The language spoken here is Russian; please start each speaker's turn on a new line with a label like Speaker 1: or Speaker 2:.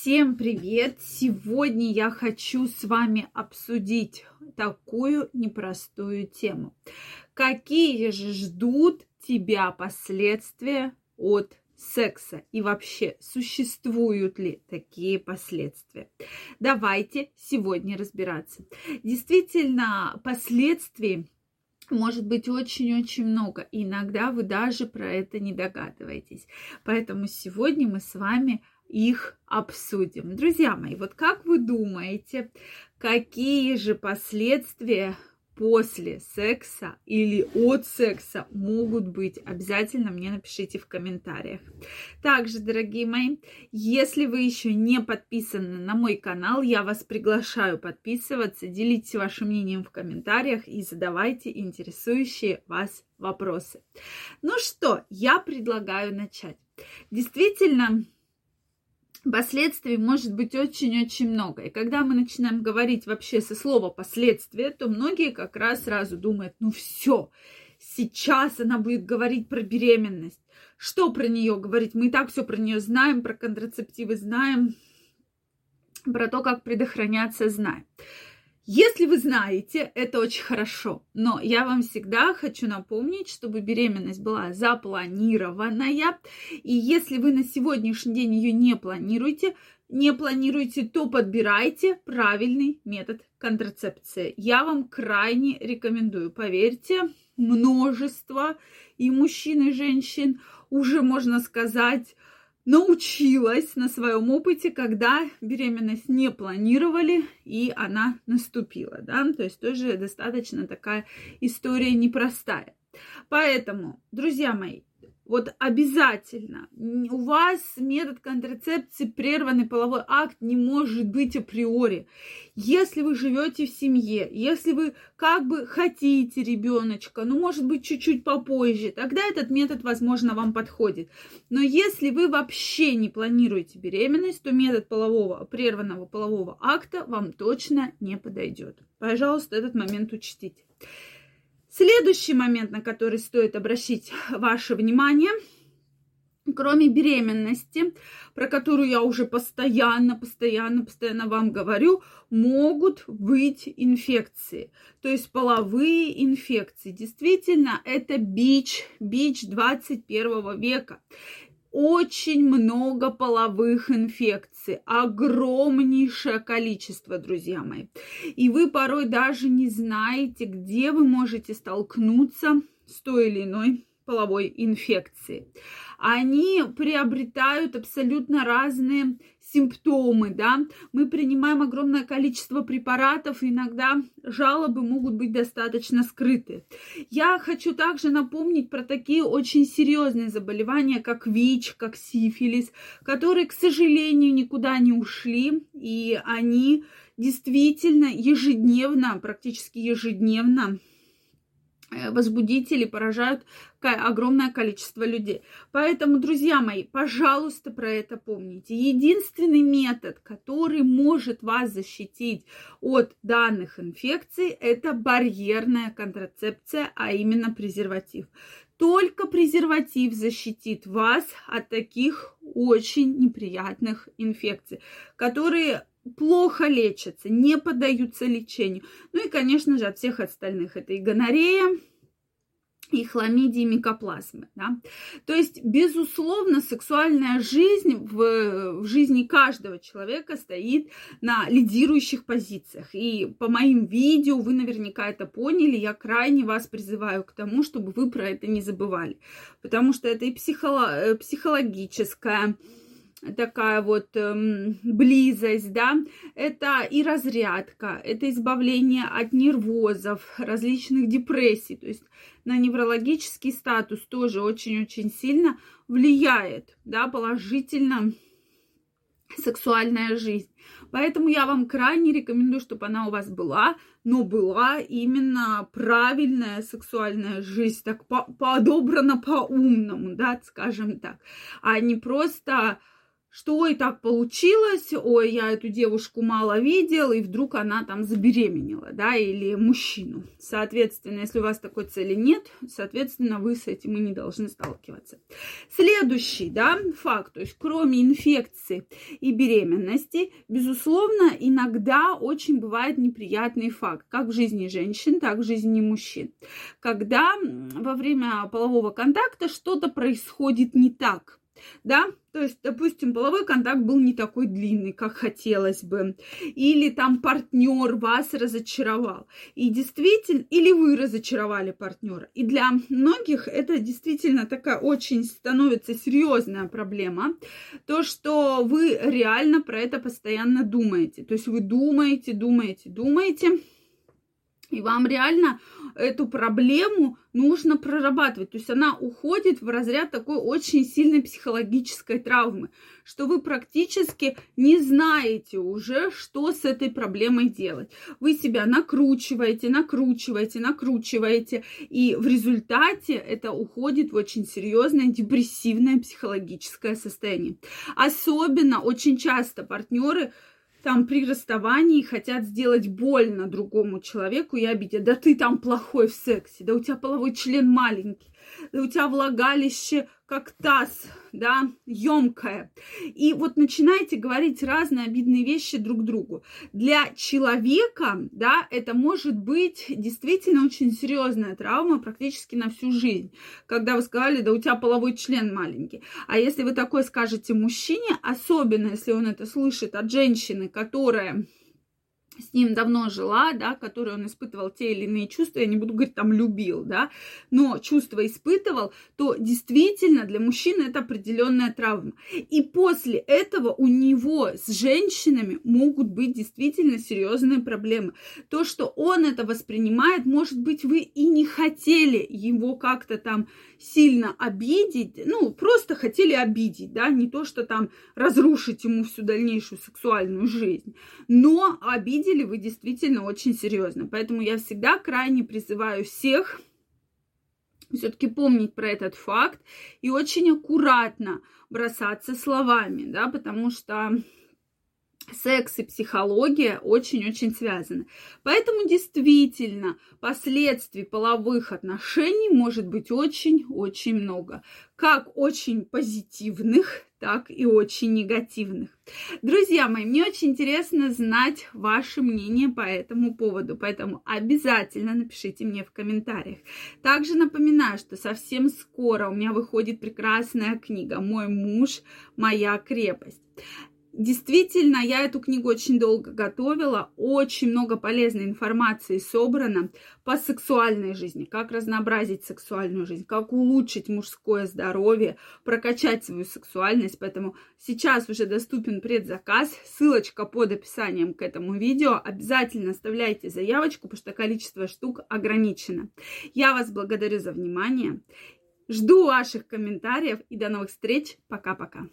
Speaker 1: Всем привет! Сегодня я хочу с вами обсудить такую непростую тему. Какие же ждут тебя последствия от секса и вообще существуют ли такие последствия. Давайте сегодня разбираться. Действительно, последствий может быть очень-очень много. И иногда вы даже про это не догадываетесь. Поэтому сегодня мы с вами их обсудим. Друзья мои, вот как вы думаете, какие же последствия после секса или от секса могут быть, обязательно мне напишите в комментариях. Также, дорогие мои, если вы еще не подписаны на мой канал, я вас приглашаю подписываться, делитесь вашим мнением в комментариях и задавайте интересующие вас вопросы. Ну что, я предлагаю начать. Действительно, Последствий может быть очень-очень много. И когда мы начинаем говорить вообще со слова последствия, то многие как раз сразу думают, ну все, сейчас она будет говорить про беременность. Что про нее говорить? Мы и так все про нее знаем, про контрацептивы знаем, про то, как предохраняться знаем. Если вы знаете, это очень хорошо, но я вам всегда хочу напомнить, чтобы беременность была запланированная, и если вы на сегодняшний день ее не планируете, не планируете, то подбирайте правильный метод контрацепции. Я вам крайне рекомендую. Поверьте, множество и мужчин, и женщин уже, можно сказать, научилась на своем опыте, когда беременность не планировали, и она наступила, да, то есть тоже достаточно такая история непростая. Поэтому, друзья мои, вот обязательно у вас метод контрацепции, прерванный половой акт не может быть априори. Если вы живете в семье, если вы как бы хотите ребеночка, ну, может быть, чуть-чуть попозже, тогда этот метод, возможно, вам подходит. Но если вы вообще не планируете беременность, то метод полового, прерванного полового акта вам точно не подойдет. Пожалуйста, этот момент учтите. Следующий момент, на который стоит обращать ваше внимание, кроме беременности, про которую я уже постоянно, постоянно, постоянно вам говорю, могут быть инфекции, то есть половые инфекции. Действительно, это бич, бич 21 века очень много половых инфекций, огромнейшее количество, друзья мои. И вы порой даже не знаете, где вы можете столкнуться с той или иной половой инфекцией. Они приобретают абсолютно разные симптомы, да, мы принимаем огромное количество препаратов, иногда жалобы могут быть достаточно скрыты. Я хочу также напомнить про такие очень серьезные заболевания, как ВИЧ, как сифилис, которые, к сожалению, никуда не ушли, и они действительно ежедневно, практически ежедневно возбудители поражают огромное количество людей. Поэтому, друзья мои, пожалуйста, про это помните. Единственный метод, который может вас защитить от данных инфекций, это барьерная контрацепция, а именно презерватив. Только презерватив защитит вас от таких очень неприятных инфекций, которые плохо лечатся, не поддаются лечению. Ну и, конечно же, от всех остальных это и гонорея, и хламидии, и микоплазмы. Да? То есть, безусловно, сексуальная жизнь в, в жизни каждого человека стоит на лидирующих позициях. И по моим видео вы наверняка это поняли. Я крайне вас призываю к тому, чтобы вы про это не забывали. Потому что это и психоло- э, психологическая такая вот эм, близость, да, это и разрядка, это избавление от нервозов, различных депрессий, то есть на неврологический статус тоже очень-очень сильно влияет, да, положительно сексуальная жизнь. Поэтому я вам крайне рекомендую, чтобы она у вас была, но была именно правильная сексуальная жизнь, так по подобрана по-умному, да, скажем так, а не просто что ой, так получилось, ой, я эту девушку мало видел, и вдруг она там забеременела, да, или мужчину. Соответственно, если у вас такой цели нет, соответственно, вы с этим и не должны сталкиваться. Следующий, да, факт, то есть кроме инфекции и беременности, безусловно, иногда очень бывает неприятный факт, как в жизни женщин, так в жизни мужчин. Когда во время полового контакта что-то происходит не так, да, то есть, допустим, половой контакт был не такой длинный, как хотелось бы, или там партнер вас разочаровал, и действительно, или вы разочаровали партнера. И для многих это действительно такая очень становится серьезная проблема, то, что вы реально про это постоянно думаете, то есть вы думаете, думаете, думаете, и вам реально эту проблему нужно прорабатывать. То есть она уходит в разряд такой очень сильной психологической травмы, что вы практически не знаете уже, что с этой проблемой делать. Вы себя накручиваете, накручиваете, накручиваете, и в результате это уходит в очень серьезное депрессивное психологическое состояние. Особенно очень часто партнеры там при расставании хотят сделать больно другому человеку и обидеть. Да ты там плохой в сексе, да у тебя половой член маленький, у тебя влагалище как таз, да, емкое. И вот начинаете говорить разные обидные вещи друг другу. Для человека, да, это может быть действительно очень серьезная травма практически на всю жизнь. Когда вы сказали, да у тебя половой член маленький. А если вы такое скажете мужчине, особенно если он это слышит от женщины, которая с ним давно жила, да, который он испытывал те или иные чувства, я не буду говорить там любил, да, но чувства испытывал, то действительно для мужчины это определенная травма. И после этого у него с женщинами могут быть действительно серьезные проблемы. То, что он это воспринимает, может быть, вы и не хотели его как-то там сильно обидеть, ну, просто хотели обидеть, да, не то, что там разрушить ему всю дальнейшую сексуальную жизнь, но обидели вы действительно очень серьезно. Поэтому я всегда крайне призываю всех все-таки помнить про этот факт и очень аккуратно бросаться словами, да, потому что секс и психология очень-очень связаны. Поэтому действительно последствий половых отношений может быть очень-очень много. Как очень позитивных, так и очень негативных. Друзья мои, мне очень интересно знать ваше мнение по этому поводу, поэтому обязательно напишите мне в комментариях. Также напоминаю, что совсем скоро у меня выходит прекрасная книга «Мой муж, моя крепость». Действительно, я эту книгу очень долго готовила, очень много полезной информации собрано по сексуальной жизни, как разнообразить сексуальную жизнь, как улучшить мужское здоровье, прокачать свою сексуальность. Поэтому сейчас уже доступен предзаказ, ссылочка под описанием к этому видео. Обязательно оставляйте заявочку, потому что количество штук ограничено. Я вас благодарю за внимание. Жду ваших комментариев и до новых встреч. Пока-пока.